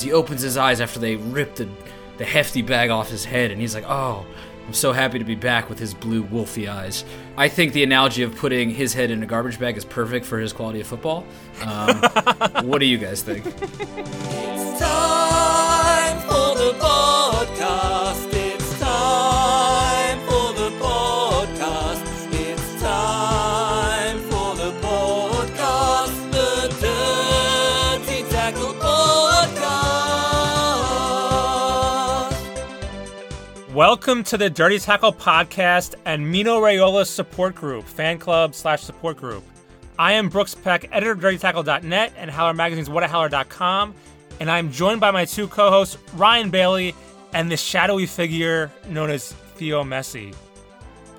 He opens his eyes after they rip the, the hefty bag off his head, and he's like, oh, I'm so happy to be back with his blue wolfy eyes. I think the analogy of putting his head in a garbage bag is perfect for his quality of football. Um, what do you guys think? Welcome to the Dirty Tackle Podcast and Mino Raiola support group, fan club slash support group. I am Brooks Peck, editor of DirtyTackle.net and Howler Magazine's WhatAHowler.com, and I'm joined by my two co-hosts, Ryan Bailey and the shadowy figure known as Theo Messi.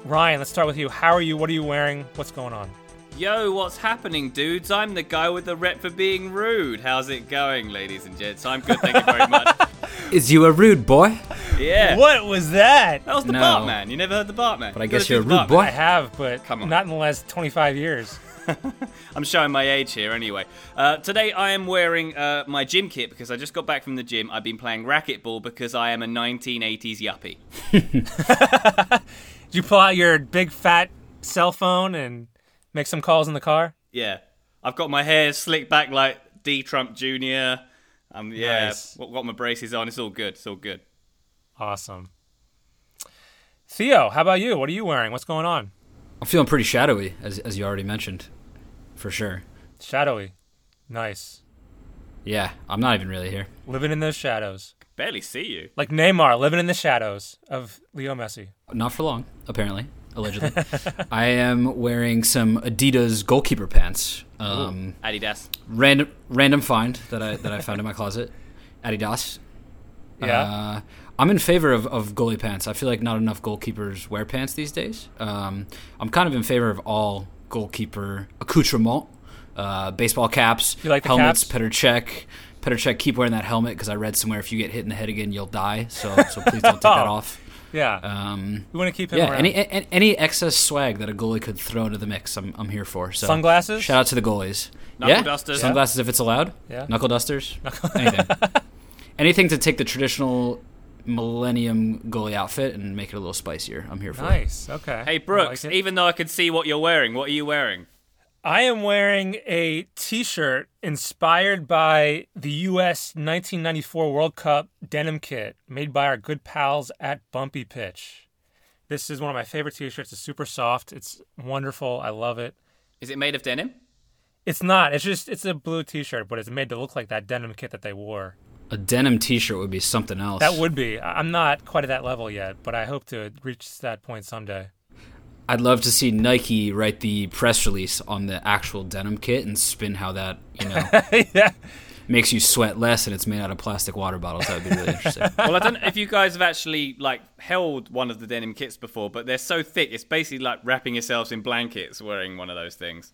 Ryan, let's start with you. How are you? What are you wearing? What's going on? Yo, what's happening, dudes? I'm the guy with the rep for being rude. How's it going, ladies and gents? I'm good, thank you very much. Is you a rude boy? Yeah. What was that? That was the No. Bartman. You never heard the Bartman? But I You gotta guess you're a the rude Bartman. boy. I have, but Come on. not in the last 25 years. I'm showing my age here anyway. Uh, today I am wearing uh, my gym kit because I just got back from the gym. I've been playing racquetball because I am a 1980s yuppie. Did you pull out your big fat cell phone and make some calls in the car? Yeah. I've got my hair slicked back like D. Trump Jr. Um, yeah, Nice. got got my braces on. It's all good. It's all good. Awesome. Theo, how about you? What are you wearing? What's going on? I'm feeling pretty shadowy, as, as you already mentioned, for sure. Shadowy. Nice. Yeah, I'm not even really here. Living in those shadows. Barely see you. Like Neymar living in the shadows of Leo Messi. Not for long, apparently, allegedly. I am wearing some Adidas goalkeeper pants. Um, Adidas. random random find that I that I found in my closet. Adidas. Yeah. Uh, I'm in favor of, of goalie pants. I feel like not enough goalkeepers wear pants these days. Um, I'm kind of in favor of all goalkeeper accoutrement. Uh, baseball caps, You like helmets, caps? Petr Cech. Petr Cech, keep wearing that helmet because I read somewhere if you get hit in the head again, you'll die. So, so please don't take that off. Yeah. Um, we want to keep him yeah, around. any, any any excess swag that a goalie could throw into the mix, I'm, I'm here for. So Sunglasses? Shout out to the goalies. Knuckle yeah, dusters. sunglasses if it's allowed. Yeah. Knuckle dusters. Anything. Anything to take the traditional Millennium goalie outfit and make it a little spicier. I'm here for. it. nice. Okay. Hey Brooks, like even though I can see what you're wearing, what are you wearing? I am wearing a T-shirt inspired by the U.S. 1994 World Cup denim kit made by our good pals at Bumpy Pitch. This is one of my favorite T-shirts. It's super soft. It's wonderful. I love it. Is it made of denim? It's not. It's just it's a blue T-shirt, but it's made to look like that denim kit that they wore. A denim T-shirt would be something else. That would be. I'm not quite at that level yet, but I hope to reach that point someday. I'd love to see Nike write the press release on the actual denim kit and spin how that you know yeah. makes you sweat less and it's made out of plastic water bottles. That would be really interesting. Well, I don't know if you guys have actually like held one of the denim kits before, but they're so thick, it's basically like wrapping yourselves in blankets wearing one of those things.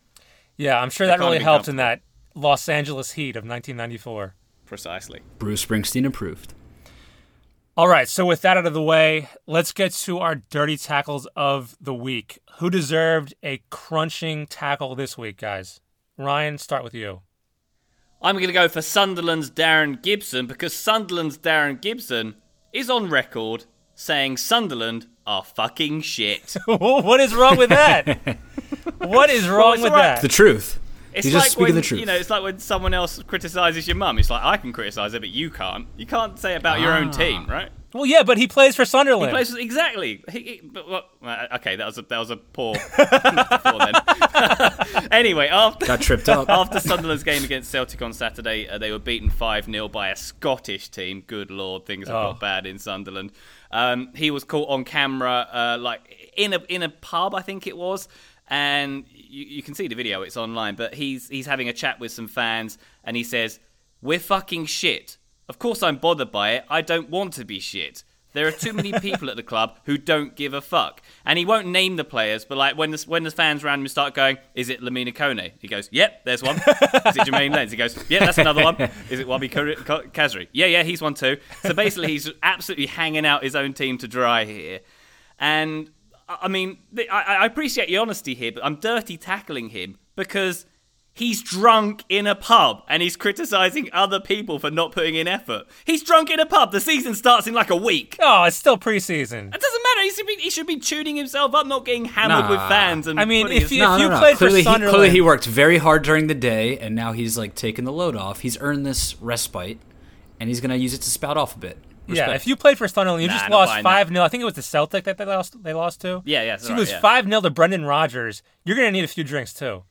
Yeah, I'm sure They that really helped in that Los Angeles heat of 1994. Precisely. Bruce Springsteen approved. All right, so with that out of the way, let's get to our dirty tackles of the week. Who deserved a crunching tackle this week, guys? Ryan, start with you. I'm going to go for Sunderland's Darren Gibson because Sunderland's Darren Gibson is on record saying Sunderland are fucking shit. what is wrong with that? what is wrong it's with all right. that? The truth. It's He's like just speaking when the truth. you know, it's like when someone else criticizes your mum. It's like I can criticize it, but you can't. You can't say about your own Ah. team, right? Well, yeah, but he plays for He Sunderland. plays exactly. He, he- but, well, okay, that was a that was a poor. anyway, after Got tripped up. after Sunderland's game against Celtic on Saturday, uh, they were beaten 5 0 by a Scottish team. Good lord, things have Oh. got bad in Sunderland. Um, he was caught on camera, uh, like in a in a pub, I think it was, and you, you can see the video. It's online, but he's he's having a chat with some fans, and he says, "We're fucking shit. Of course, I'm bothered by it. I don't want to be shit." There are too many people at the club who don't give a fuck. And he won't name the players, but like when the when the fans around him start going, "Is it Lamine Kone?" He goes, "Yep, there's one." Is it Jeremain Lens? He goes, yep, that's another one." Is it Wahbi Khazri? Yeah, yeah, he's one too. So basically, he's absolutely hanging out his own team to dry here. And I I mean, I, I appreciate your honesty here, but I'm dirty tackling him because He's drunk in a pub and he's criticizing other people for not putting in effort. He's drunk in a pub. The season starts in like a week. Oh, it's still preseason. It doesn't matter. He should be, he should be tuning himself up, not getting hammered with fans. And I mean, putting if his- you- No, no, no. played for clearly, he, Sunderland- clearly he worked very hard during the day, and now he's like taking the load off. He's earned this respite, and he's gonna use it to spout off a bit. Yeah, if you played for Sunderland, you Nah, just lost five 0 I think it was the Celtic that they lost. They lost to. Yeah, yeah, So you right, lose yeah. five 0 to Brendan Rodgers. You're gonna need a few drinks too.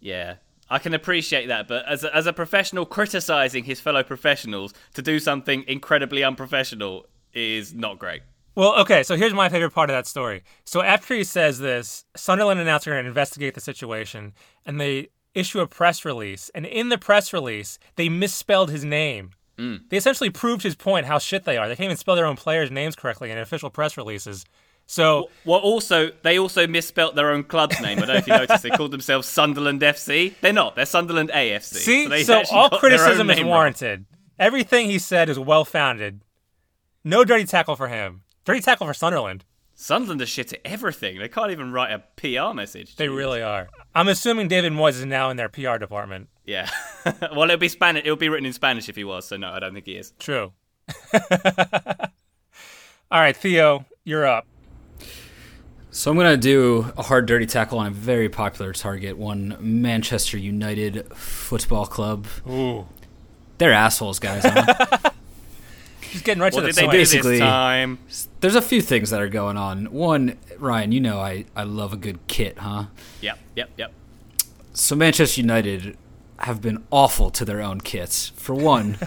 Yeah. I can appreciate that, but as a, as a professional criticizing his fellow professionals to do something incredibly unprofessional is not great. Well, okay, so here's my favorite part of that story. So after he says this, Sunderland announced they're going to investigate the situation, and they issue a press release. And in the press release, they misspelled his name. Mm. They essentially proved his point how shit they are. They can't even spell their own players' names correctly in official press releases. So Well, also they also misspelt their own club's name. I don't know if you noticed. They called themselves Sunderland FC. They're not. They're Sunderland AFC. see, they so all got their own criticism is name right. warranted. Everything he said is well founded. No dirty tackle for him. Dirty tackle for Sunderland. Sunderland are shit at everything. They can't even write a PR message. They really are. I'm assuming David Moyes is now in their PR department. Yeah. well, it'll be Spanish. It'll be written in Spanish if he was. So no, I don't think he is. True. All right, Theo, you're up. So I'm gonna do a hard dirty tackle on a very popular target, one Manchester United Football Club. Ooh. They're assholes, guys. huh? Just getting right What to did the point. do Basically- this time? There's a few things that are going on. One, Ryan, you know I, I love a good kit, huh? Yep, yep, yep. So Manchester United have been awful to their own kits. For one,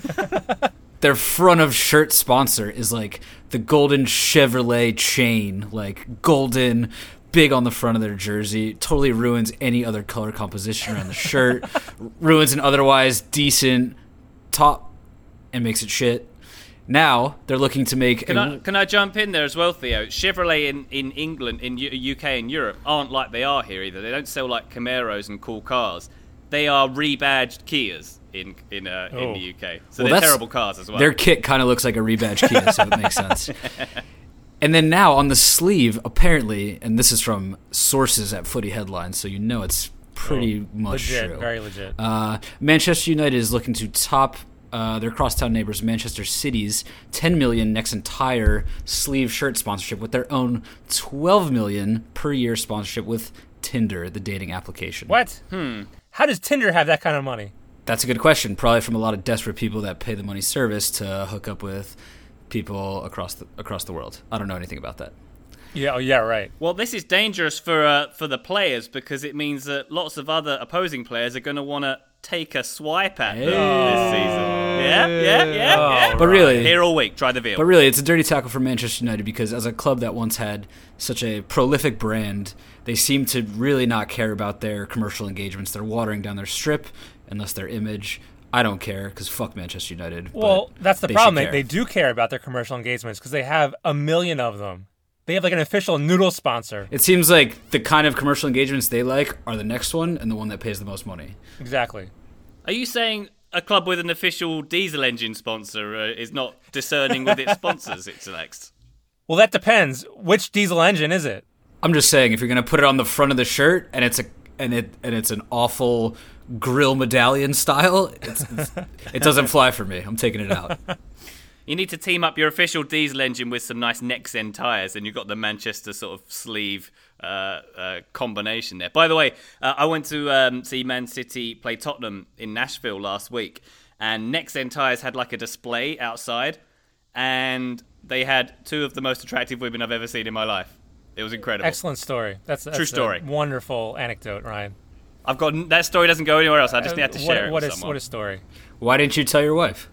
their front of shirt sponsor is like the golden Chevrolet chain, like golden, big on the front of their jersey. Totally ruins any other color composition around the shirt. ruins an otherwise decent top and makes it shit. Now they're looking to make Can a- I, can I jump in there as well, Theo? Chevrolet in, in England, in U- UK and Europe aren't like they are here either. They don't sell like Camaros and cool cars. They are rebadged Kias in in uh, in Oh. the UK. So Well, they're terrible cars as well. Their kit kind of looks like a rebadge Kia, so it makes sense. And then now on the sleeve, apparently, and this is from sources at Footy Headlines, so you know it's pretty much Oh, legit, true. very legit. Uh, Manchester United is looking to top uh, their crosstown neighbors, Manchester City's 10 million Nexen tyre sleeve shirt sponsorship with their own 12 million per year sponsorship with Tinder, the dating application. what? Hmm. How does Tinder have that kind of money? That's a good question. Probably from a lot of desperate people that pay the money service to hook up with people across the across the world. I don't know anything about that. Yeah, oh yeah, right. well, this is dangerous for uh, for the players because it means that lots of other opposing players are going to want to take a swipe at them this season. Yeah, yeah, yeah, Oh, yeah. But really, Here all week, try the veal. but really, it's a dirty tackle for Manchester United because as a club that once had such a prolific brand, they seem to really not care about their commercial engagements. They're watering down their strip, unless their image. I don't care because fuck Manchester United. Well, that's the they problem. They, they do care about their commercial engagements because they have a million of them. They have like an official noodle sponsor. It seems like the kind of commercial engagements they like are the next one and the one that pays the most money. Exactly. Are you saying a club with an official diesel engine sponsor uh, is not discerning with its sponsors it selects? Well, that depends. Which diesel engine is it? I'm just saying, if you're gonna put it on the front of the shirt and it's a and it and it's an awful grill medallion style, it's, it's, it doesn't fly for me. I'm taking it out. You need to team up your official diesel engine with some nice Nexen tyres, and you've got the Manchester sort of sleeve uh, uh, combination there. By the way, uh, I went to um, see Man City play Tottenham in Nashville last week, and Nexen tyres had like a display outside, and they had two of the most attractive women I've ever seen in my life. It was incredible. Excellent story. That's, that's a story. wonderful anecdote, Ryan. I've got that story doesn't go anywhere else. I just Uh, had to what, share it what with is- what a story. Why didn't you tell your wife?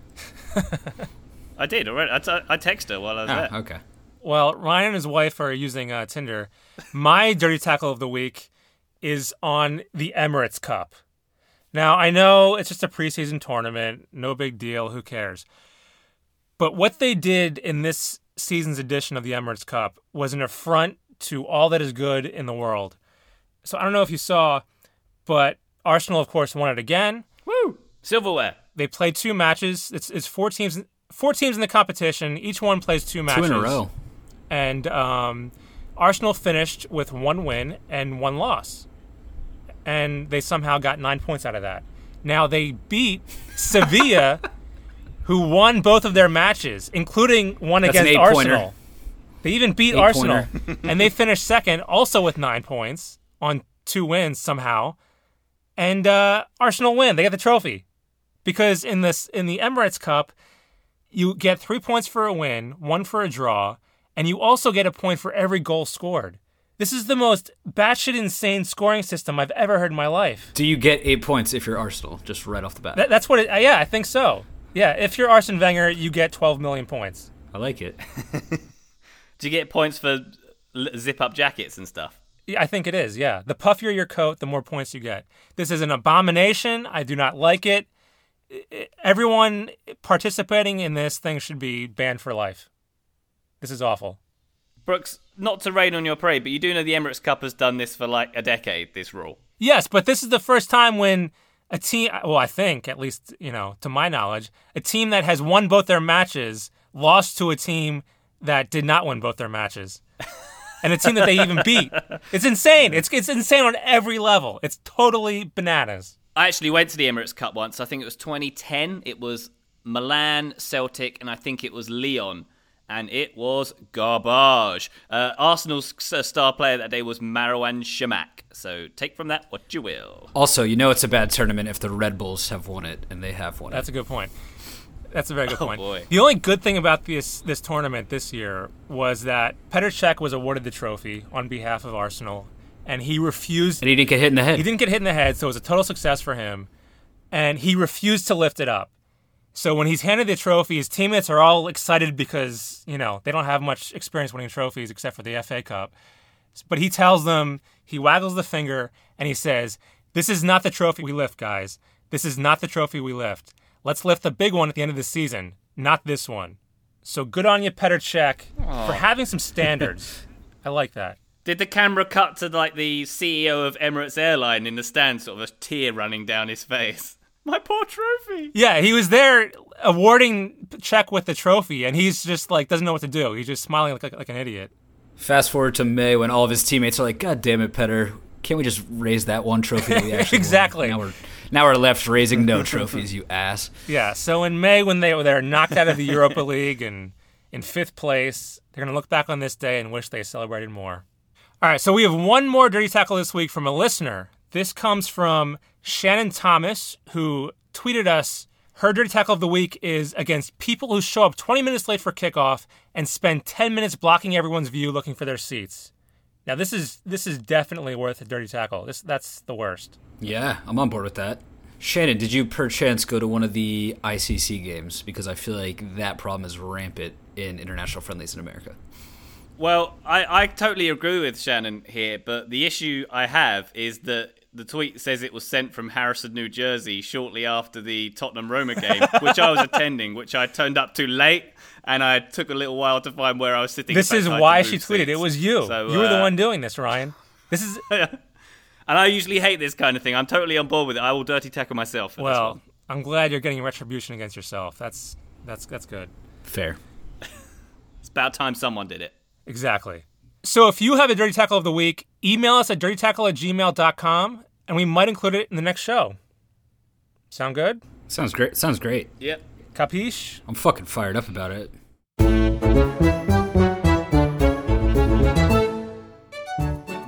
I did already. I, t- I texted her while I was Oh, there. okay. Well, Ryan and his wife are using uh, Tinder. My dirty tackle of the week is on the Emirates Cup. Now, I know it's just a preseason tournament, no big deal, who cares? But what they did in this season's edition of the Emirates Cup was an affront to all that is good in the world. So I don't know if you saw, but Arsenal, of course, won it again. Woo! Silverware. They played two matches. It's, it's four teams, four teams in the competition. Each one plays two matches Two in a row. and um, Arsenal finished with one win and one loss. and they somehow got nine points out of that. Now they beat Sevilla, who won both of their matches, including one That's an against eight-pointer. Arsenal. They even beat Eight-pointer. Arsenal, and they finished second, also with nine points on two wins somehow. And uh, Arsenal win; they get the trophy because in this in the Emirates Cup, you get three points for a win, one for a draw, and you also get a point for every goal scored. This is the most batshit insane scoring system I've ever heard in my life. Do you get eight points if you're Arsenal? Just right off the bat. That, that's what it. Uh, yeah, I think so. Yeah, if you're Arsene Wenger, you get 12 million points. I like it. Do you get points for zip up jackets and stuff? Yeah, I think it is. Yeah, the puffier your coat, the more points you get. This is an abomination. I do not like it. Everyone participating in this thing should be banned for life. This is awful. Brooks, not to rain on your parade, but you do know the Emirates Cup has done this for like a decade, this rule. Yes, but this is the first time when a team, well, I think, at least, you know, to my knowledge, a team that has won both their matches lost to a team that did not win both their matches. and a team that they even beat. It's insane. It's, it's insane on every level. It's totally bananas. I actually went to the Emirates Cup once. I think it was 2010. It was Milan, Celtic, and I think it was Lyon. And it was garbage. Uh, Arsenal's star player that day was Marouane Chamakh. So take from that what you will. Also, you know it's a bad tournament if the Red Bulls have won it, and they have won That's it. That's a good point. That's a very good Oh, point. boy. The only good thing about this this tournament this year was that Petr Cech was awarded the trophy on behalf of Arsenal, and he refused And he didn't get hit in the head. He didn't get hit in the head, so it was a total success for him. And he refused to lift it up. So when he's handed the trophy, his teammates are all excited because, you know, they don't have much experience winning trophies except for the FA Cup. But he tells them, he waggles the finger, and he says, This is not the trophy we lift, guys. This is not the trophy we lift. Let's lift the big one at the end of the season, not this one. So good on you, Petr Cech, for having some standards. I like that. Did the camera cut to like the CEO of Emirates Airline in the stand, sort of a tear running down his face? My poor trophy. Yeah, he was there awarding Cech with the trophy, and he's just like doesn't know what to do. He's just smiling like, like, like an idiot. Fast forward to May when all of his teammates are like, "God damn it, Petr! Can't we just raise that one trophy that we actually won?" Exactly. Now we're now we're left raising no trophies, you ass. Yeah. So in May, when they were they're knocked out of the Europa League and in fifth place, they're gonna look back on this day and wish they celebrated more. All right. So we have one more dirty tackle this week from a listener. This comes from Shannon Thomas, who tweeted us. Her dirty tackle of the week is against people who show up 20 minutes late for kickoff and spend 10 minutes blocking everyone's view looking for their seats. Now this is this is definitely worth a dirty tackle. This that's the worst. Yeah, I'm on board with that. Shannon, did you perchance go to one of the ICC games? Because I feel like that problem is rampant in international friendlies in America. Well, I, I totally agree with Shannon here, but the issue I have is that the tweet says it was sent from Harrison, New Jersey, shortly after the Tottenham Roma game, which I was attending, which I turned up too late, and I took a little while to find where I was sitting. This is fact, I had why she move tweeted. It was you. So, you were the uh, one doing this, Ryan. This is And I usually hate this kind of thing. I'm totally on board with it. I will dirty tackle myself. For this well. one. I'm glad you're getting retribution against yourself. That's that's that's good. Fair. it's about time someone did it. Exactly. So if you have a dirty tackle of the week, email us at dirtytackle at gmail.com and we might include it in the next show. Sound good? Sounds great. Sounds great. Yep. Capiche? I'm fucking fired up about it.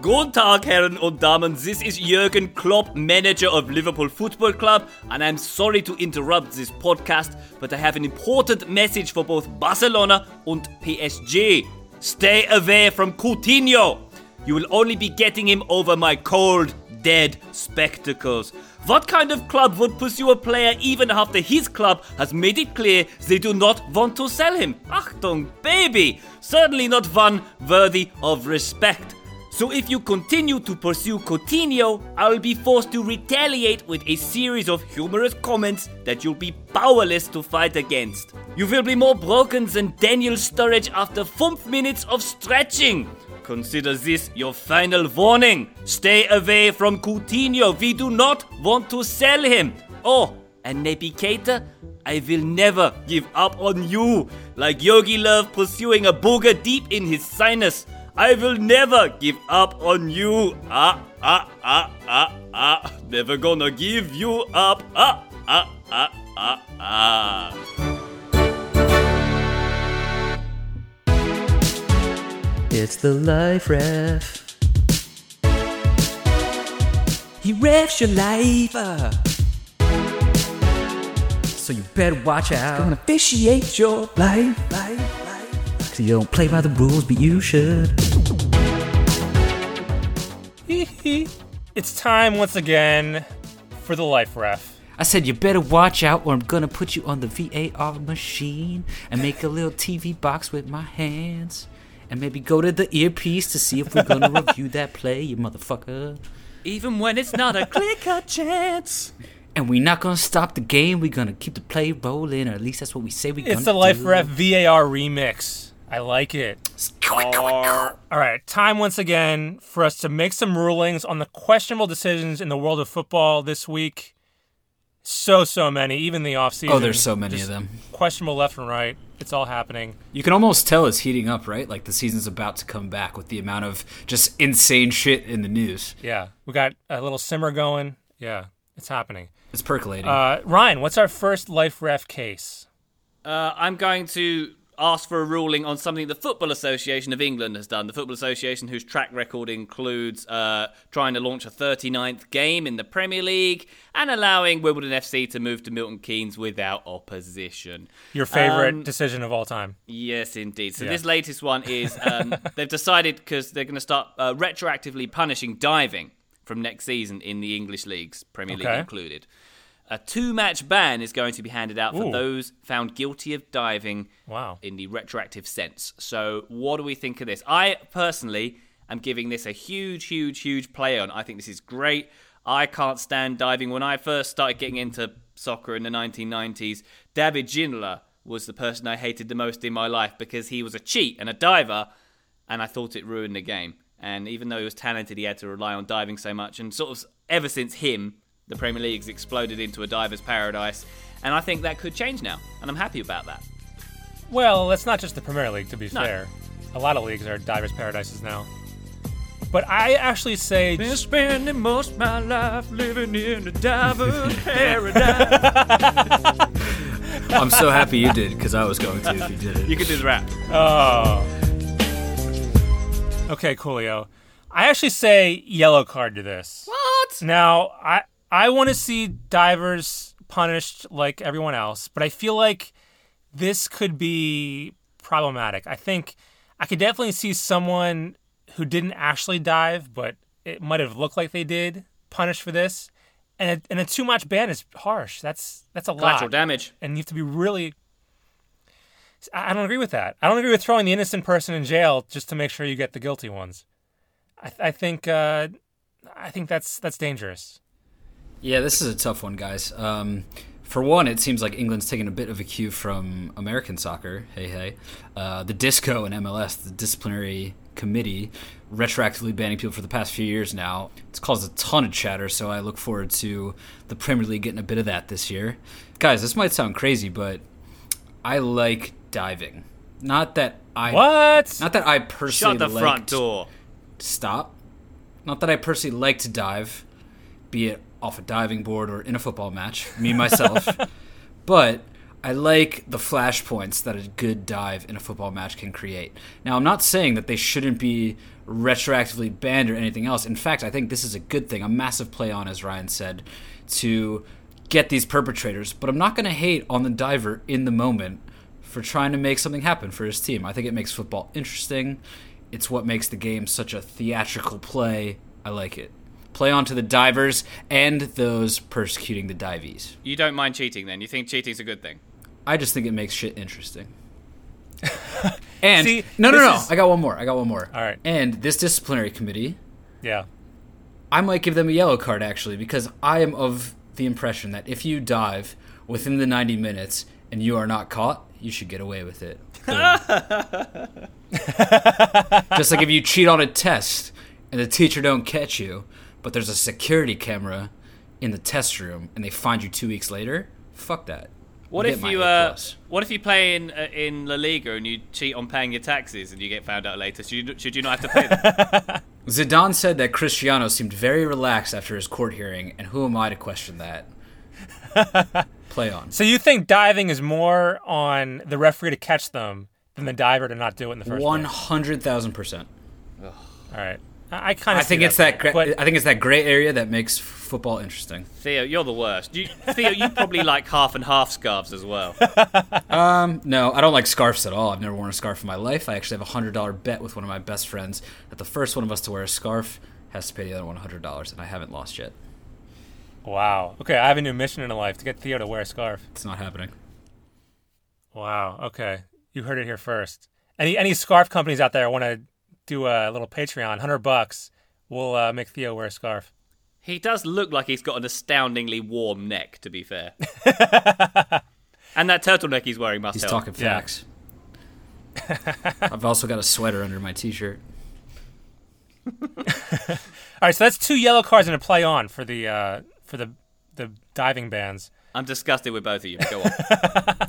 Guten Tag, Herren und Damen. This is Jürgen Klopp, manager of Liverpool Football Club, and I'm sorry to interrupt this podcast, but I have an important message for both Barcelona and PSG. Stay away from Coutinho. You will only be getting him over my cold, dead spectacles. What kind of club would pursue a player even after his club has made it clear they do not want to sell him? Achtung, baby! Certainly not one worthy of respect. So if you continue to pursue Coutinho, I will be forced to retaliate with a series of humorous comments that you'll be powerless to fight against. You will be more broken than Daniel Sturridge after 5 minutes of stretching. Consider this your final warning. Stay away from Coutinho. We do not want to sell him. Oh, and Naby Keita, I will never give up on you. Like Jogi Löw pursuing a booger deep in his sinus. I will never give up on you. Ah, ah, ah, ah, ah. Never gonna give you up. Ah, ah, ah, ah, ah. It's the life ref. He refs your life. uh. So you better watch out. Gonna officiate your life, life, life. Cause you don't play by the rules, but you should. It's time once again for the life ref. I said you better watch out or I'm gonna put you on the VAR machine and make a little TV box with my hands. And maybe go to the earpiece to see if we're gonna review that play, you motherfucker. Even when it's not a clear cut chance. And we're not gonna stop the game, we're gonna keep the play rolling, or at least that's what we say we're gonna do. It's the life do. ref VAR remix. I like it. Or All right, time once again for us to make some rulings on the questionable decisions in the world of football this week. So, so many, even the offseason. Oh, there's so many of them. Questionable left and right. It's all happening. You can almost tell it's heating up, right? Like the season's about to come back with the amount of just insane shit in the news. Yeah, we got a little simmer going. Yeah, it's happening. It's percolating. Uh, Ryan, what's our first life ref case? Uh, I'm going to ask for a ruling on something the Football Association of England has done. The Football Association, whose track record includes uh, trying to launch a 39th game in the Premier League and allowing Wimbledon FC to move to Milton Keynes without opposition. Your favorite Um, decision of all time. Yes, indeed. So Yeah. this latest one is um, they've decided because they're going to start uh, retroactively punishing diving from next season in the English leagues, Premier League included. A two-match ban is going to be handed out for Ooh. those found guilty of diving Wow. in the retroactive sense. So, what do we think of this? I personally am giving this a huge, huge, huge play on. I think this is great. I can't stand diving. When I first started getting into soccer in the 1990s, David Ginola was the person I hated the most in my life because he was a cheat and a diver, and I thought it ruined the game. And even though he was talented, he had to rely on diving so much. And sort of ever since him, the Premier League's exploded into a diver's paradise. And I think that could change now, and I'm happy about that. Well, that's not just the Premier League, to be No. fair. A lot of leagues are divers' paradises now. But I actually say Been spending most of my life living in a diver's paradise. I'm so happy you did because I was going to if you did it. You can do the rap. Oh. Okay, Coolio. I actually say yellow card to this. What? Now, I I want to see divers punished like everyone else, but I feel like this could be problematic. I think I could definitely see someone who didn't actually dive, but it might have looked like they did, punished for this. And a, and a too much ban is harsh. That's that's a Collateral lot damage. and you have to be really. I don't agree with that. I don't agree with throwing the innocent person in jail just to make sure you get the guilty ones. I, I think uh, I think that's that's dangerous. Yeah, this is a tough one, guys. Um, for one, it seems like England's taking a bit of a cue from American soccer. Hey, hey. Uh, the disco in MLS, the disciplinary committee, retroactively banning people for the past few years now. It's caused a ton of chatter, so I look forward to the Premier League getting a bit of that this year. Guys, this might sound crazy, but I like diving. Not that I What? Not that I personally Shut the like front door. stop. Not that I personally like to dive, be it off a diving board or in a football match, me myself, but I like the flashpoints that a good dive in a football match can create. Now, I'm not saying that they shouldn't be retroactively banned or anything else. In fact, I think this is a good thing, a massive play on, as Ryan said, to get these perpetrators. But I'm not going to hate on the diver in the moment for trying to make something happen for his team. I think it makes football interesting. It's what makes the game such a theatrical play. I like it. Play on to the divers and those persecuting the divees. You don't mind cheating then? You think cheating's a good thing? I just think it makes shit interesting. and See, no, no, no. is- I got one more. I got one more. All right. And this disciplinary committee, Yeah. I might give them a yellow card actually because I am of the impression that if you dive within the 90 minutes and you are not caught, you should get away with it. Just like if you cheat on a test and the teacher don't catch you, but there's a security camera in the test room and they find you 2 weeks later, fuck that. What You if you uh, what if you play in uh, in La Liga and you cheat on paying your taxes and you get found out later? Should you, should you not have to pay them? Zidane said that Cristiano seemed very relaxed after his court hearing, and who am I to question that? Play on. So you think diving is more on the referee to catch them than the diver to not do it in the first One place? hundred thousand percent. All right. I, I kind I think it's that. Gra- but I think it's that gray area that makes football interesting. Theo, you're the worst. You, Theo, you probably like half and half scarves as well. um, No, I don't like scarves at all. I've never worn a scarf in my life. I actually have a hundred dollar bet with one of my best friends that the first one of us to wear a scarf has to pay the other one hundred dollars, and I haven't lost yet. wow. Okay, I have a new mission in life to get Theo to wear a scarf. It's not happening. Wow. Okay, you heard it here first. Any any scarf companies out there want to do a little Patreon, hundred bucks? We'll uh, make Theo wear a scarf. He does look like he's got an astoundingly warm neck, to be fair. and that turtleneck he's wearing must He's help. talking Yeah. facts. I've also got a sweater under my t-shirt. All right, so that's two yellow cards and a play on for the uh, for the the diving bans. I'm disgusted with both of you. Go on.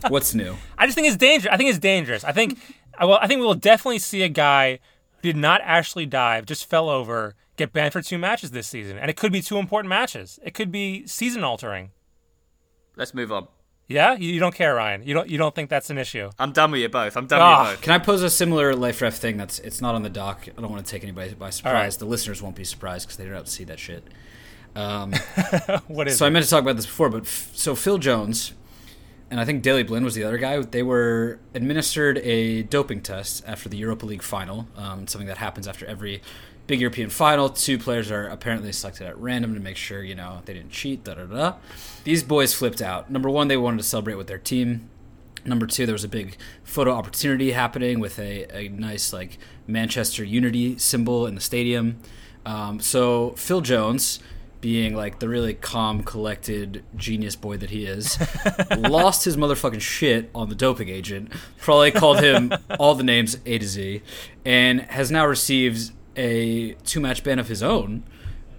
What's new? I just think it's dangerous. I think it's dangerous. I think, I well, I think we will definitely see a guy who did not actually dive, just fell over, get banned for two matches this season, and it could be two important matches. It could be season altering. Let's move on. Yeah, you, you don't care, Ryan. You don't. You don't think that's an issue. I'm done with you both. I'm done Ah. with you both. Can I pose a similar life ref thing? That's it's not on the doc. I don't want to take anybody by surprise. right. The listeners won't be surprised because they don't have to see that shit. Um, What is? so I meant to talk about this before, but f- so Phil Jones and I think Daley Blind was the other guy. They were administered a doping test after the Europa League final. Um, something that happens after every big European final. Two players are apparently selected at random to make sure you know they didn't cheat. Da da da. These boys flipped out. Number one, they wanted to celebrate with their team. Number two, there was a big photo opportunity happening with a, a nice like Manchester Unity symbol in the stadium. Um, so Phil Jones, being like the really calm, collected genius boy that he is, lost his motherfucking shit on the doping agent. Probably called him all the names A to Z, and has now received a two-match ban of his own.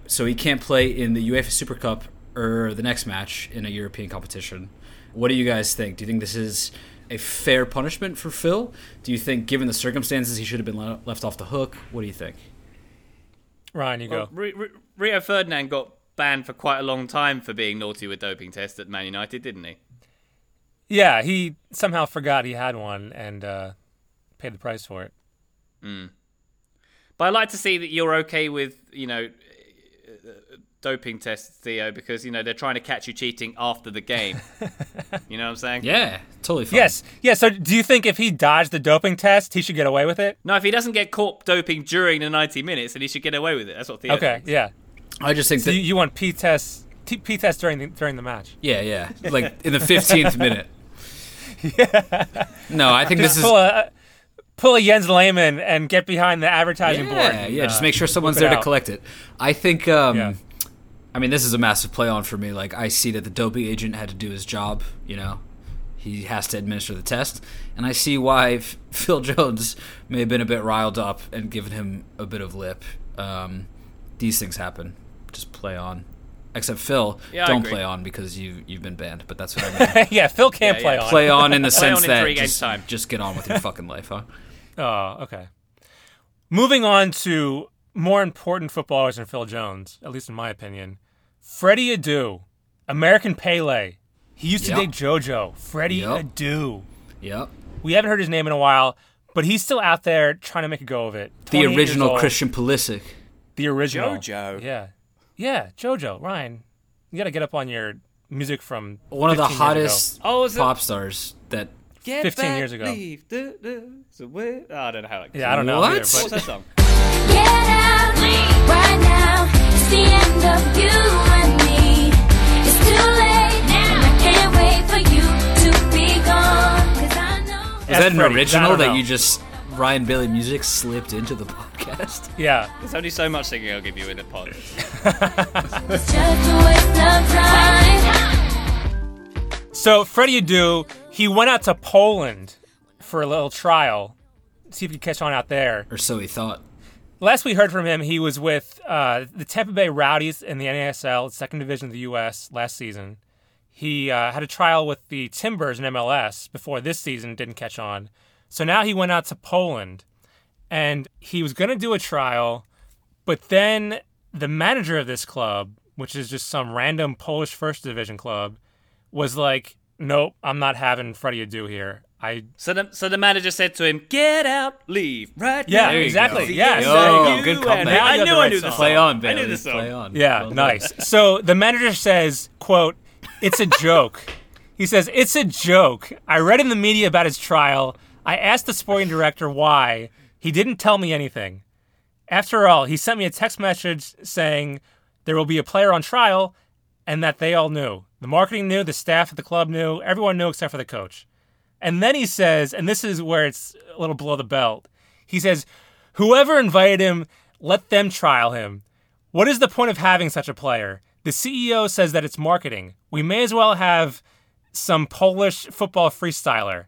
So he can't play in the UEFA Super Cup or the next match in a European competition. What do you guys think? Do you think this is a fair punishment for Phil? Do you think, given the circumstances, he should have been le- left off the hook? What do you think? Ryan, you go. Well, Rio, Rio- Rio Ferdinand got banned for quite a long time for being naughty with doping tests at Man United, didn't he? Yeah, he somehow forgot he had one and uh, paid the price for it. But I like to see that you're okay with, you know, uh, doping tests, Theo, because, you know, they're trying to catch you cheating after the game. you know what I'm saying? Yeah, totally fine. Yes, yeah. So, do you think if he dodged the doping test, he should get away with it? No, if he doesn't get caught doping during the 90 minutes, then he should get away with it. That's what Theo Okay, thinks. yeah. I just think So that. you, you want P test, T- P test during the during the match? yeah, yeah. Like in the 15th minute. Yeah. No, I think this is. pull a pull a Jens Lehmann and get behind the advertising board. Yeah, and, yeah. Just uh, make sure someone's there to out. collect it. I think. Um, Yeah. I mean, this is a massive play on for me. Like, I see that the doping agent had to do his job. You know, he has to administer the test, and I see why Phil Jones may have been a bit riled up and given him a bit of lip. Um, these things happen. Just play on. Except Phil, Yeah, don't play on because you you've been banned. But that's what I mean. yeah, Phil can't Yeah, play yeah. on. play on in the sense in that three just, time. just get on with your fucking life, huh? Oh, okay. Moving on to more important footballers than Phil Jones, at least in my opinion. Freddie Adu, American Pele. He used to Yep. date JoJo. Freddie Yep. Adu. Yep. We haven't heard his name in a while, but he's still out there trying to make a go of it. The original. Christian Pulisic. The original. JoJo. Yeah. Yeah, JoJo. Ryan, you got to get up on your music from One of the 15 years ago. hottest Oh, it- pop stars that 15 years ago. Leave, duh, duh, so where- Oh, I don't know how that goes. Yeah, I don't know. What? either, What's but that song? Get out right now. It's the end of you and me. It's too late now. I can't wait for you to be gone. 'Cause I know. Was Ask that an Freddie, 'cause I original that know. you just Ryan Bailey music slipped into the podcast? yeah. There's only so much singing I'll give you in the pod. It's just a waste of time. So Freddie Adu, he went out to Poland for a little trial, see if he could catch on out there. Or so he thought. Last we heard from him, he was with uh, the Tampa Bay Rowdies in the NASL, second division of the U.S. last season. he uh, had a trial with the Timbers in MLS before this season didn't catch on. So now he went out to Poland and he was going to do a trial, but then the manager of this club, which is just some random Polish first division club, was like, "Nope, I'm not having Freddie Adu here. I So the so the manager said to him, "Get out, leave right Yeah, now." There you exactly. Yeah, Yo, there you go. good You comeback. and Now I you got knew the I right knew the song. song. Play on, I Bailey. knew the song. Play on. Yeah, Well nice. So the manager says, quote, it's a joke. He says, it's a joke. I read in the media about his trial. I asked the sporting director why. He didn't tell me anything. After all, he sent me a text message saying there will be a player on trial and that they all knew. The marketing knew, the staff at the club knew, everyone knew except for the coach. And then he says, and this is where it's a little below the belt. He says, whoever invited him, let them trial him. What is the point of having such a player? The CEO says that it's marketing. We may as well have some Polish football freestyler.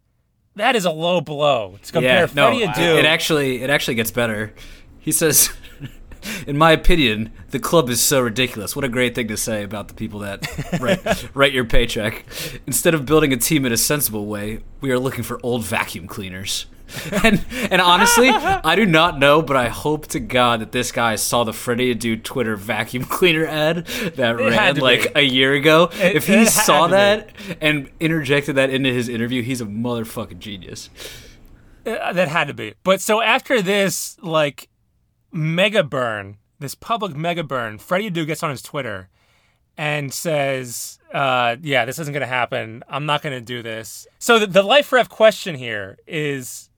That is a low blow to compare yeah, no, Freddie Adu. it actually it actually gets better. He says, "In my opinion, the club is so ridiculous. What a great thing to say about the people that write, write your paycheck. Instead of building a team in a sensible way, we are looking for old vacuum cleaners." And and honestly, I do not know, but I hope to God that this guy saw the Freddie Adu Twitter vacuum cleaner ad that had ran like be. a year ago. It- if he saw to be. that and interjected that into his interview, he's a motherfucking genius. Uh, that had to be. But so after this, like, mega burn, this public mega burn, Freddie Adu gets on his Twitter and says, uh, yeah, this isn't going to happen. I'm not going to do this. So the, the life ref question here is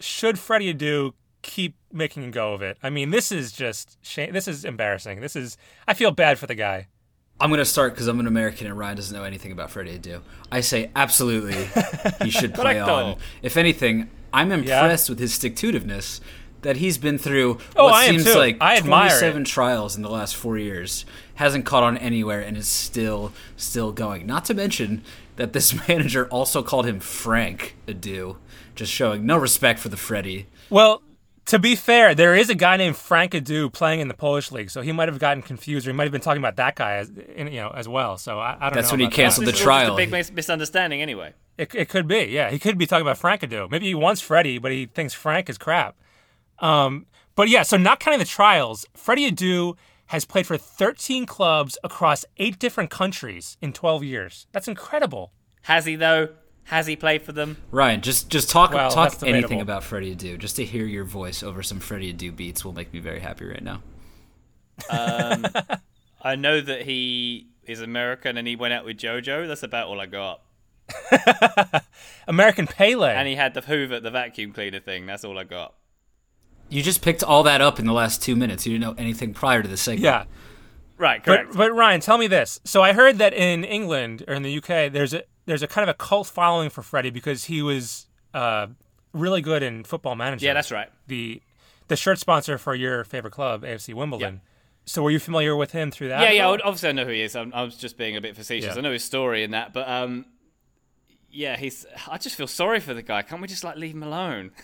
should Freddie Adu keep making a go of it? I mean, this is just shame. This is embarrassing. This is, I feel bad for the guy. I'm gonna start because I'm an American and Ryan doesn't know anything about Freddie Adu. I say absolutely he should play on. If anything, I'm impressed with his stick to itiveness that he's been through Oh, what I seems like I admire 27 it. trials in the last four years, hasn't caught on anywhere, and is still still going. Not to mention that this manager also called him Frank Adu, just showing no respect for the Freddy. Well, to be fair, there is a guy named Frank Adu playing in the Polish league, so he might have gotten confused, or he might have been talking about that guy as in, you know as well. So I, I don't know. That's know. when he about that. canceled the This is all just trial. a big mis- misunderstanding, anyway. It, it could be, yeah. He could be talking about Frank Adu. Maybe he wants Freddie, but he thinks Frank is crap. Um, but yeah, so not counting the trials, Freddie Adu has played for 13 clubs across eight different countries in 12 years. That's incredible. Has he though? Has he played for them? Ryan, just just talk Well, talk anything about Freddie Adu. Just to hear your voice over some Freddie Adu beats will make me very happy right now. Um, I know that he is American and he went out with JoJo. That's about all I got. American Pele. And he had the Hoover, the vacuum cleaner thing. That's all I got. You just picked all that up in the last two minutes. You didn't know anything prior to the segment. yeah. Right, correct. But, but Ryan, tell me this. So I heard that in England or in the UK, there's a there's a kind of a cult following for Freddie because he was uh, really good in Football Manager. yeah, that's right. the the shirt sponsor for your favorite club, AFC Wimbledon. So were you familiar with him through that? Yeah, yeah. Obviously, I know who he is. I'm, I was just being a bit facetious. Yeah. I know his story and that, but um, yeah, he's. I just feel sorry for the guy. Can't we just like leave him alone?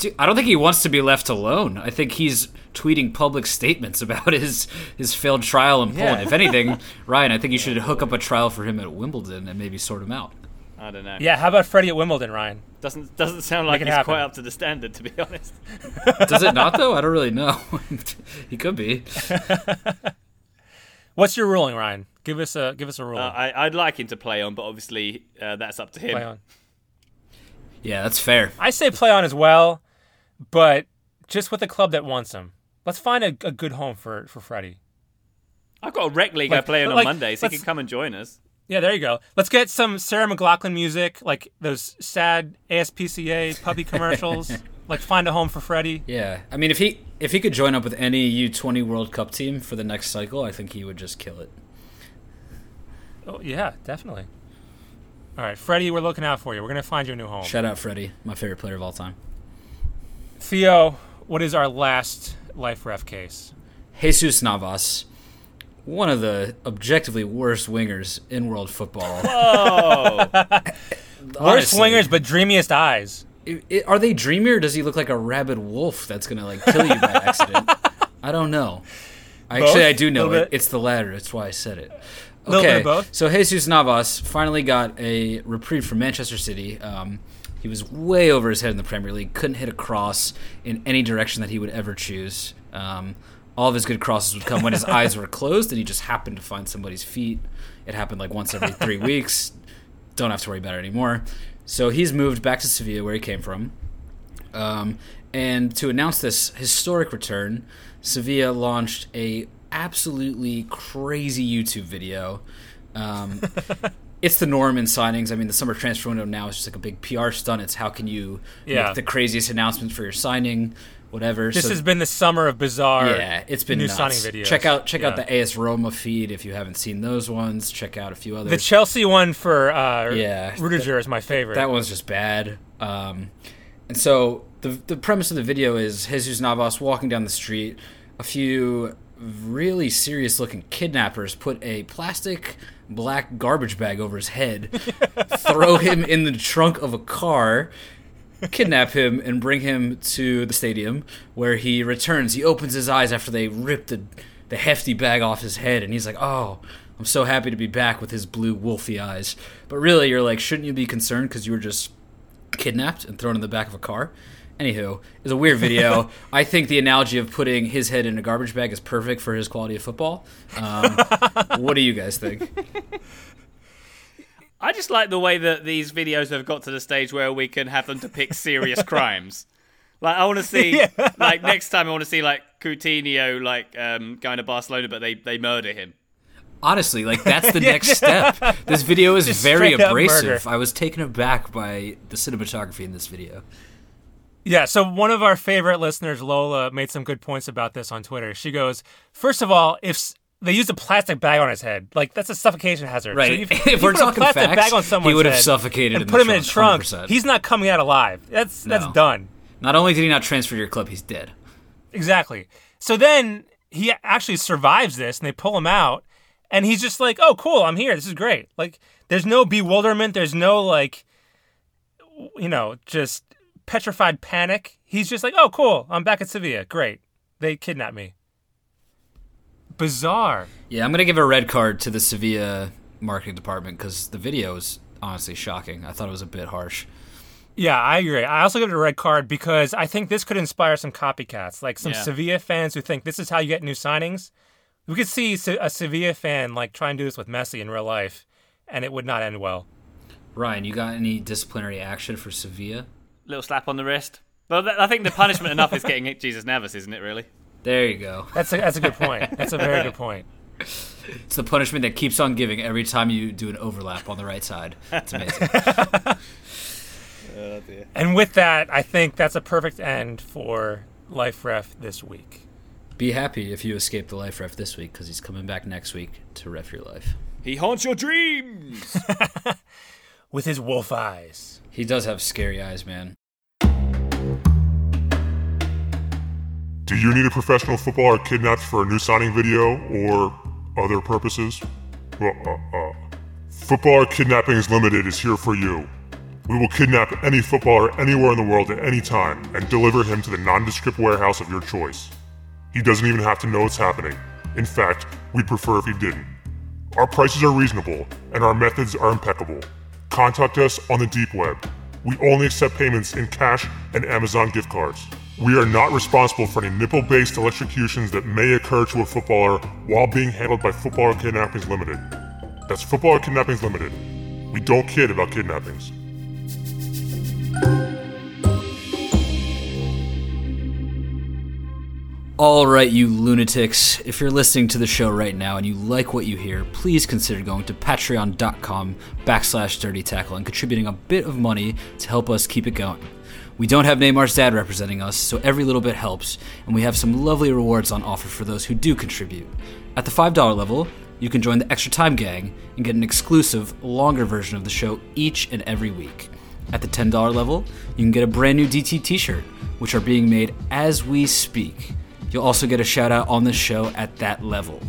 Dude, I don't think he wants to be left alone. I think he's tweeting public statements about his his failed trial in Poland. Yeah. If anything, Ryan, I think you should hook up a trial for him at Wimbledon and maybe sort him out. I don't know. Yeah, how about Freddie at Wimbledon, Ryan? Doesn't doesn't sound like it he's happen. quite up to the standard, to be honest. Does it not though? I don't really know. he could be. What's your ruling, Ryan? Give us a give us a ruling. Uh, I, I'd like him to play on, but obviously uh, that's up to him. play on. Yeah, that's fair. I say play on as well, but just with a club that wants him. Let's find a, a good home for for Freddie. I've got a rec league I Like- play on like, Mondays. He can come and join us. Yeah, there you go. Let's get some Sarah McLachlan music, like those sad ASPCA puppy commercials. like find a home for Freddie. Yeah, I mean, if he if he could join up with any U20 World Cup team for the next cycle, I think he would just kill it. Oh, yeah, definitely. All right, Freddie, we're looking out for you. We're gonna find you a new home. Shout out Freddie, my favorite player of all time. Theo, what is our last life ref case? Jesus Navas, one of the objectively worst wingers in world football. Oh, Worst wingers, but dreamiest eyes. I- I- are they dreamy or does he look like a rabid wolf that's gonna like kill you by accident? I don't know. Actually, I do know it. bit? It's the latter. That's why I said it. A little bit Okay, of both. so Jesus Navas finally got a reprieve from Manchester City. Um, he was way over his head in the Premier League, couldn't hit a cross in any direction that he would ever choose. Um, all of his good crosses would come when his eyes were closed, and he just happened to find somebody's feet. It happened like once every three weeks. Don't have to worry about it anymore. So he's moved back to Sevilla, where he came from. Um, and to announce this historic return, Sevilla launched a absolutely crazy YouTube video. Um, it's the norm in signings. I mean, the summer transfer window now is just like a big PR stunt. It's how can you Yeah. make the craziest announcement for your signing, whatever. This So- has been the summer of bizarre. yeah, it's been new nuts. signing videos. Check out check out the AS Roma feed if you haven't seen those ones. Check out a few others. The Chelsea one for uh, Yeah, Rudiger is my favorite. That one's just bad. Um, and so the the premise of the video is Jesus Navas walking down the street. A few really serious looking kidnappers put a plastic black garbage bag over his head, throw him in the trunk of a car, kidnap him, and bring him to the stadium where he returns. He opens his eyes after they rip the the hefty bag off his head, and he's like, "Oh." I'm so happy to be back with his blue wolfy eyes. But really, you're like, shouldn't you be concerned because you were just kidnapped and thrown in the back of a car. Anywho, it's a weird video. I think the analogy of putting his head in a garbage bag is perfect for his quality of football. Um, what do you guys think? I just like the way that these videos have got to the stage where we can have them depict serious crimes. Like I want to see, like next time I want to see like Coutinho like um, going to Barcelona, but they they murder him. Honestly, like that's the next step. This video is Just very abrasive. I was taken aback by the cinematography in this video. Yeah, so one of our favorite listeners, Lola, made some good points about this on Twitter. She goes, first of all, if they used a plastic bag on his head, like that's a suffocation hazard. Right. So If you we're talking plastic facts, bag on he would have suffocated and in put the him in a trunk, trunk. 100%. He's not coming out alive. That's that's No. done. Not only did he not transfer to your club, he's dead. Exactly. So then he actually survives this, and they pull him out, and he's just like, "Oh, cool, I'm here. This is great." Like, there's no bewilderment. There's no like, you know, just petrified panic. He's just like, "Oh, cool, I'm back at Sevilla. Great. They kidnapped me." Bizarre. Yeah, I'm gonna give a red card to the Sevilla marketing department because the video is honestly shocking. I thought it was a bit harsh. Yeah, I agree. I also give it a red card because I think this could inspire some copycats, like some Yeah. Sevilla fans who think this is how you get new signings. We could see a Sevilla fan like try and do this with Messi in real life, and it would not end well. Ryan, you got any disciplinary action for Sevilla? Little slap on the wrist. Well, I think the punishment enough is getting hit Jesus Navas, isn't it? Really? There you go. That's a, that's a good point. That's a very good point. It's the punishment that keeps on giving every time you do an overlap on the right side. It's amazing. Oh, and with that, I think that's a perfect end for Life Ref this week. Be happy if you escape the life ref this week because he's coming back next week to ref your life. He haunts your dreams. With his wolf eyes. He does have scary eyes, man. Do you need a professional footballer kidnapped for a new signing video or other purposes? Well, uh, uh, Footballer Kidnappings Limited is here for you. We will kidnap any footballer anywhere in the world at any time and deliver him to the nondescript warehouse of your choice. He doesn't even have to know it's happening. In fact, we'd prefer if he didn't. Our prices are reasonable and our methods are impeccable. Contact us on the deep web. We only accept payments in cash and Amazon gift cards. We are not responsible for any nipple based electrocutions that may occur to a footballer while being handled by Footballer Kidnappings Limited. That's Footballer Kidnappings Limited. We don't kid about kidnappings. All right, you lunatics. If you're listening to the show right now and you like what you hear, please consider going to patreon.com backslash dirty tackle and contributing a bit of money to help us keep it going. We don't have Neymar's dad representing us, so every little bit helps, and we have some lovely rewards on offer for those who do contribute. At the $5 level, you can join the Extra Time Gang and get an exclusive, longer version of the show each and every week. At the $10 level, you can get a brand new DT t shirt, which are being made as we speak. You'll also get a shout out on the show at that level.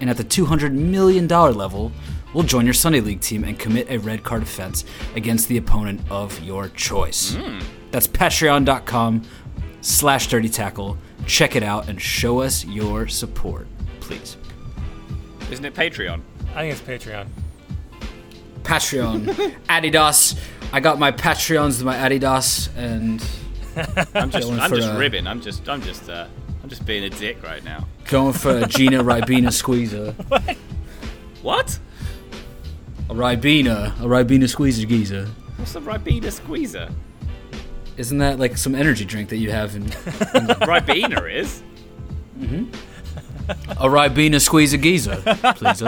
And at the $200 million level, we'll join your Sunday League team and commit a red card offense against the opponent of your choice. That's patreon.com slash dirty tackle. Check it out and show us your support, please. Isn't it Patreon? I think it's Patreon. Patreon, Adidas. I got my Patreons with my Adidas, and I'm just, I'm just a- ribbing. I'm just, I'm just, uh, I'm just being a dick right now. going for a Gina Ribena squeezer. What? A Ribena, a Ribena squeezer geezer. What's a Ribena squeezer? Isn't that like some energy drink that you have in Ribena is. Mm-hmm. a Ribena squeezer geezer, please?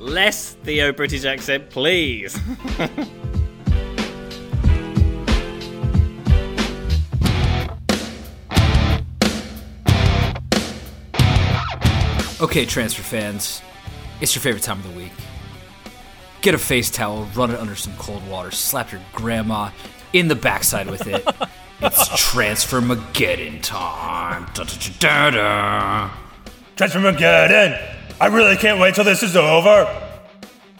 Less Theo British accent, please. Okay, transfer fans, it's your favorite time of the week. Get a face towel, run it under some cold water, slap your grandma in the backside with it. it's transfer Mageddon time. Da-da-da-da-da. Transformageddon! I really can't wait till this is over.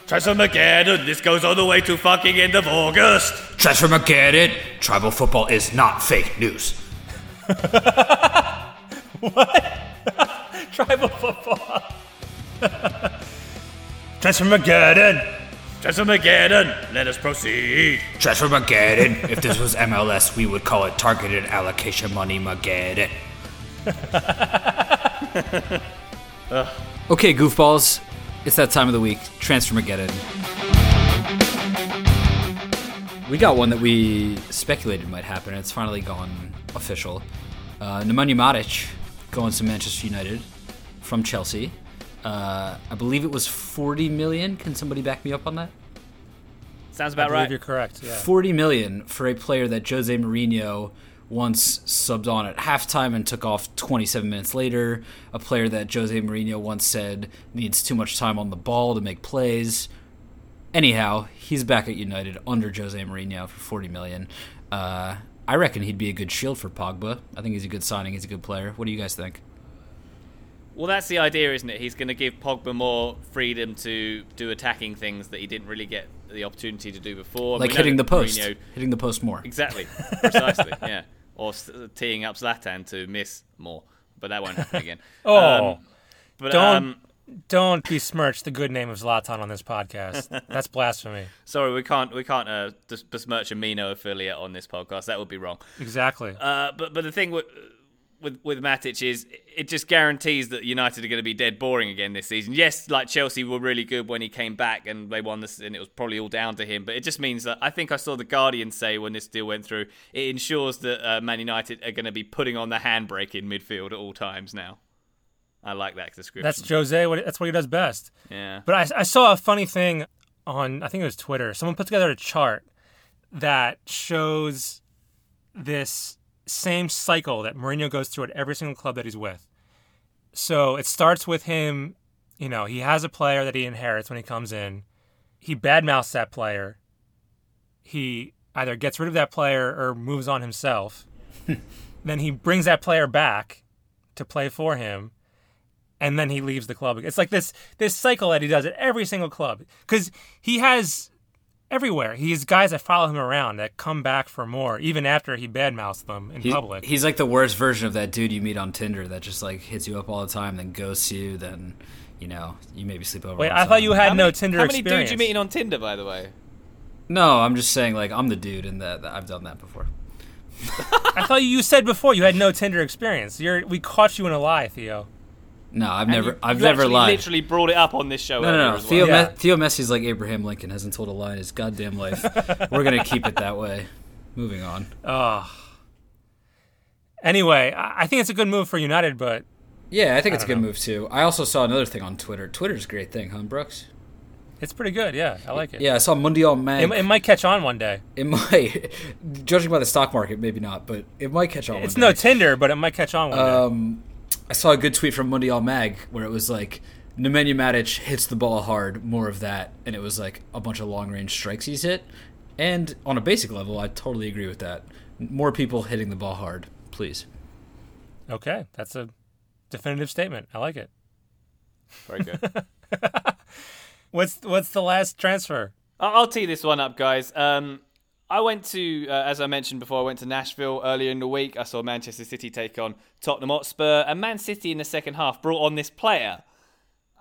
Transformageddon, this goes all the way to fucking end of August. Transfer Mageddon. Tribal football is not fake news. Tribal football. Transformageddon! Transformageddon, let us proceed. Transfer Mageddon. if this was MLS, we would call it targeted allocation money Mageddon. okay, goofballs. It's that time of the week. Transfer Mageddon. We got one that we speculated might happen, and it's finally gone official. Uh, Nemanja Matic going to Manchester United from Chelsea. Uh, I believe it was 40 million. Can somebody back me up on that? Sounds about believe right. you're correct. Yeah. 40 million for a player that Jose Mourinho once subbed on at halftime and took off 27 minutes later. A player that Jose Mourinho once said needs too much time on the ball to make plays. Anyhow, he's back at United under Jose Mourinho for 40 million. Uh, I reckon he'd be a good shield for Pogba. I think he's a good signing. He's a good player. What do you guys think? Well, that's the idea, isn't it? He's going to give Pogba more freedom to do attacking things that he didn't really get the opportunity to do before. And Like hitting the post, Mourinho- hitting the post more. Exactly, precisely, yeah. Or teeing up Zlatan to miss more, but that won't happen again. Oh, Um, but don't um, don't besmirch the good name of Zlatan on this podcast. That's blasphemy. sorry, we can't we can't uh, besmirch a Mino affiliate on this podcast. That would be wrong. Exactly. Uh, but but the thing with with with Matic is it just guarantees that United are going to be dead boring again this season. Yes, like Chelsea were really good when he came back and they won this, and it was probably all down to him. But it just means that I think I saw the Guardian say when this deal went through, it ensures that uh, Man United are going to be putting on the handbrake in midfield at all times now. I like that description. That's Jose. What that's what he does best. yeah. But I, I saw a funny thing on I think it was Twitter. Someone put together a chart that shows this same cycle that Mourinho goes through at every single club that he's with. So it starts with him, you know, he has a player that he inherits when he comes in. He badmouths that player. He either gets rid of that player or moves on himself. then he brings that player back to play for him and then he leaves the club. It's like this this cycle that he does at every single club because he has everywhere. He's guys that follow him around that come back for more, even after he badmouths them in He- public. He's like the worst version of that dude you meet on Tinder that just like hits you up all the time, then ghosts you, then you know you maybe sleep over. Wait, I thought you had How no many, Tinder how many experience. dudes you meeting on Tinder, by the way? No, I'm just saying like I'm the dude, and that, that I've done that before. I thought you said before you had no Tinder experience. You're we caught you in a lie, Theo. No, I've never, You- I've you never actually lied. Literally brought it up on this show. No, no, no. Theo, well. Yeah. Me- Theo Messi's like Abraham Lincoln, hasn't told a lie in his goddamn life. We're gonna keep it that way. Moving on. Anyway, I I think it's a good move for United, but Yeah, I think it's a good know. move too. I also saw another thing on Twitter. Twitter's a great thing, huh, Brooks? it's pretty good. Yeah, I like it. Yeah, I saw Mundial Mag. It, it might catch on one day. It might, judging by the stock market, maybe not, but it might catch on. It's one no day. Tinder, but it might catch on one day. Um, I saw a good tweet from Mundial Mag where it was like Nemanja Matic hits the ball hard, more of that, and it was like a bunch of long range strikes he's hit. And on a basic level, I totally agree with that. More people hitting the ball hard, please. Okay, that's a definitive statement. I like it. Very good. What's what's the last transfer? I'll I'll tee this one up, guys. Um, I went to, uh, as I mentioned before, I went to Nashville earlier in the week. I saw Manchester City take on Tottenham Hotspur, and Man City in the second half brought on this player,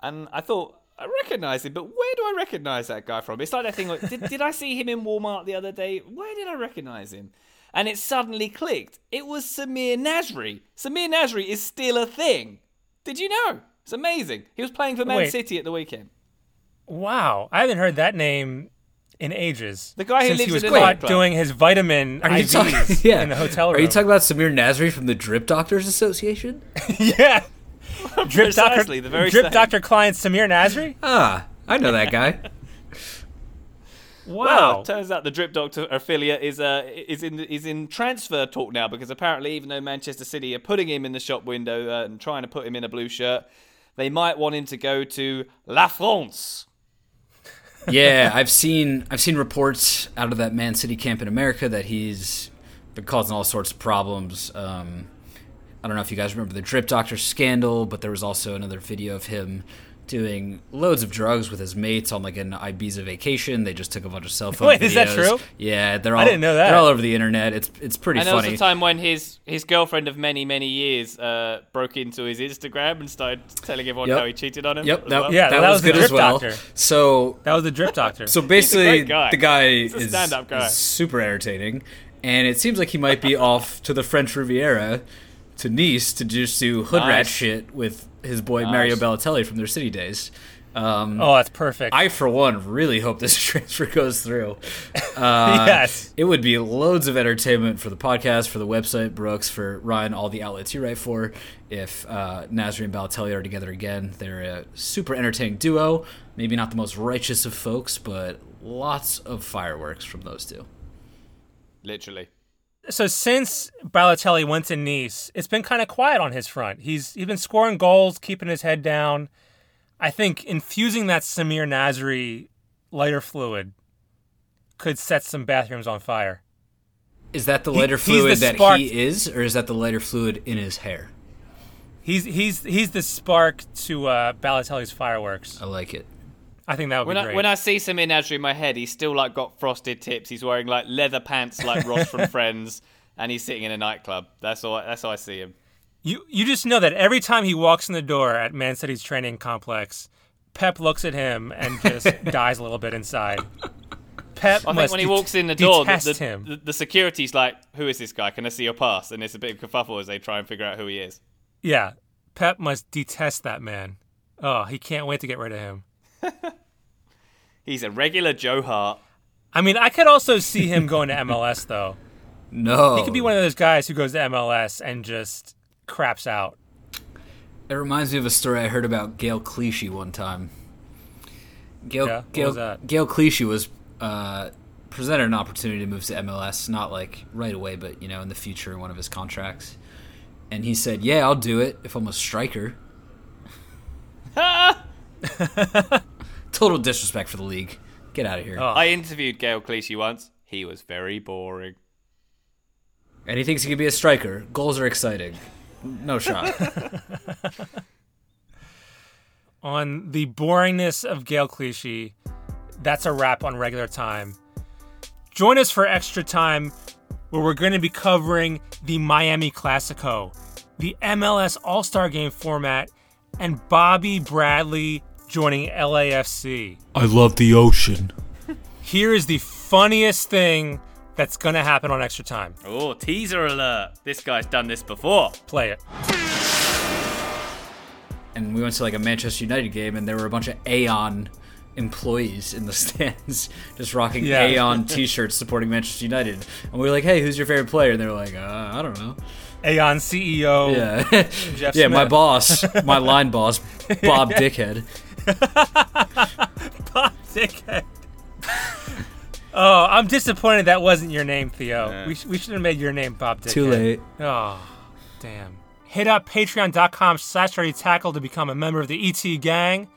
and I thought I recognise him, but where do I recognise that guy from? It's like that thing. Like, did, did I see him in Walmart the other day? Where did I recognise him? And it suddenly clicked. It was Samir Nasri. Samir Nasri is still a thing. Did you know? It's amazing. He was playing for Man Wait. City at the weekend. Wow, I haven't heard that name in ages. The guy who since lives he was in a caught nightclub. doing his vitamin Are you IVs talking? Yeah. in the hotel room. Are you talking about Samir Nasri from the Drip Doctors Association? yeah. Drip doctor, Precisely, the very drip same. doctor client Samir Nasri. Ah, I know that guy. Wow. Well, turns out the Drip Doctor affiliate is uh, is in is in transfer talk now because apparently, even though Manchester City are putting him in the shop window uh, and trying to put him in a blue shirt, they might want him to go to La France. Yeah, I've seen I've seen reports out of that Man City camp in America that he's been causing all sorts of problems. Um, I don't know if you guys remember the Drip Doctor scandal, but there was also another video of him doing loads of drugs with his mates on like an Ibiza vacation. They just took a bunch of cell phone Wait, is that true? Yeah, they're all I didn't know that. They're all over the internet. It's it's pretty And there was a time when his his girlfriend of many many years uh, broke into his Instagram and started telling everyone Yep. how he cheated on him. Yep, that, well. Yeah, that, that was, was the good as well. Doctor. So That was the drip doctor. So basically, great guy. the guy He's a is, stand-up guy. is super entertaining, and it seems like he might be off to the French Riviera, to Nice, to just do hood rat shit with his boy Mario Balotelli from their City Days. Um, oh, that's perfect. I, for one, really hope this transfer goes through. Uh, yes. It would be loads of entertainment for the podcast, for the website, Brooks, for Ryan, all the outlets you write for. If uh, Nasri and Balotelli are together again, they're a super entertaining duo. Maybe not the most righteous of folks, but lots of fireworks from those two. literally. So since Balotelli went to Nice, it's been kind of quiet on his front. He's he's been scoring goals, keeping his head down. I think infusing that Samir Nasri lighter fluid could set some bathrooms on fire. Is that the lighter He- he's the fluid that spark- he is, or is that the lighter fluid in his hair? He's he's he's the spark to uh, Balotelli's fireworks. I like it. I think that would When be I, great. when I see Samir Nasri in my head, he's still like got frosted tips. He's wearing like leather pants like Ross from Friends, and he's sitting in a nightclub. That's all. That's how I see him. You you just know that every time he walks in the door at Man City's training complex, Pep looks at him and just dies a little bit inside. Pep I think when he det- walks in the door, the, the, the, the security's like, "Who is this guy? Can I see your pass?" And it's a bit of a kerfuffle as they try and figure out who he is. yeah, Pep must detest that man. Oh, he can't wait to get rid of him. He's a regular Joe Hart. I mean, I could also see him going to MLS though. No, He could be one of those guys who goes to MLS and just craps out. It reminds me of a story I heard about Gaël Clichy one time. Gaël, Yeah, Gaël. Gaël Clichy was uh, presented an opportunity to move to MLS, not like right away, but you know, in the future, in one of his contracts. And he said, "Yeah, I'll do it if I'm a striker." Total disrespect for the league. Get out of here. Oh. I interviewed Gaël Clichy once. He was very boring. And he thinks he can be a striker. Goals are exciting. No shot. on the boringness of Gaël Clichy, that's a wrap on regular time. Join us for extra time where we're going to be covering the Miami Classico, the MLS All Star Game format, and Bobby Bradley joining LAFC. I love the ocean. Here is the funniest thing that's going to happen on extra time. Oh, teaser alert! This guy's done this before. Play it. and we went to like a Manchester United game, and there were a bunch of Aon employees in the stands just rocking Yeah. Aon T-shirts supporting Manchester United. And we were like, "Hey, who's your favorite player?" And they were like, uh, "I don't know." Aon CEO. Yeah, Jeff yeah. My boss, my line boss, Bob Dickhead. Bob Dickhead. oh, I'm disappointed that wasn't your name, Theo. We, sh- we should have made your name Bob Dickhead. Too late. Oh, damn. Hit up patreon.com slash tackle to become a member of the ET gang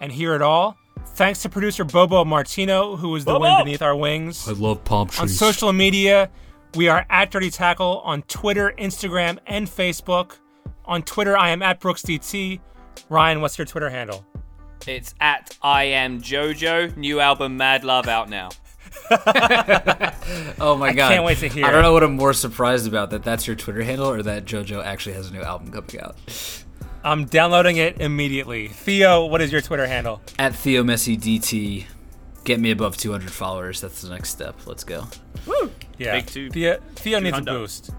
and hear it all. Thanks to producer Bobo Martino, who was the wind beneath our wings. I love palm trees. On social media, we are at Dirty Tackle on Twitter, Instagram, and Facebook. On Twitter, I am at BrooksDT. Ryan, what's your Twitter handle? It's at I am JoJo. New album Mad Love out now. Oh my god! I can't wait to hear I don't know what I'm more surprised about that that's your Twitter handle or that JoJo actually has a new album coming out. I'm downloading it immediately. Theo, what is your Twitter handle? At Theo Messi DT. Get me above 200 followers. That's the next step. Let's go. Woo! Yeah. Big two- Theo, Theo needs a boost.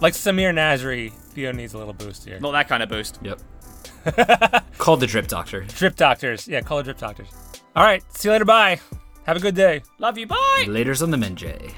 Like Samir Nasri, Theo needs a little boost here. Not that kind of boost. Yep. Called the Drip Doctor. Drip doctors. Yeah, call the drip doctors. All right. See you later. Bye. Have a good day. Love you. Bye. Laters on the Menjay.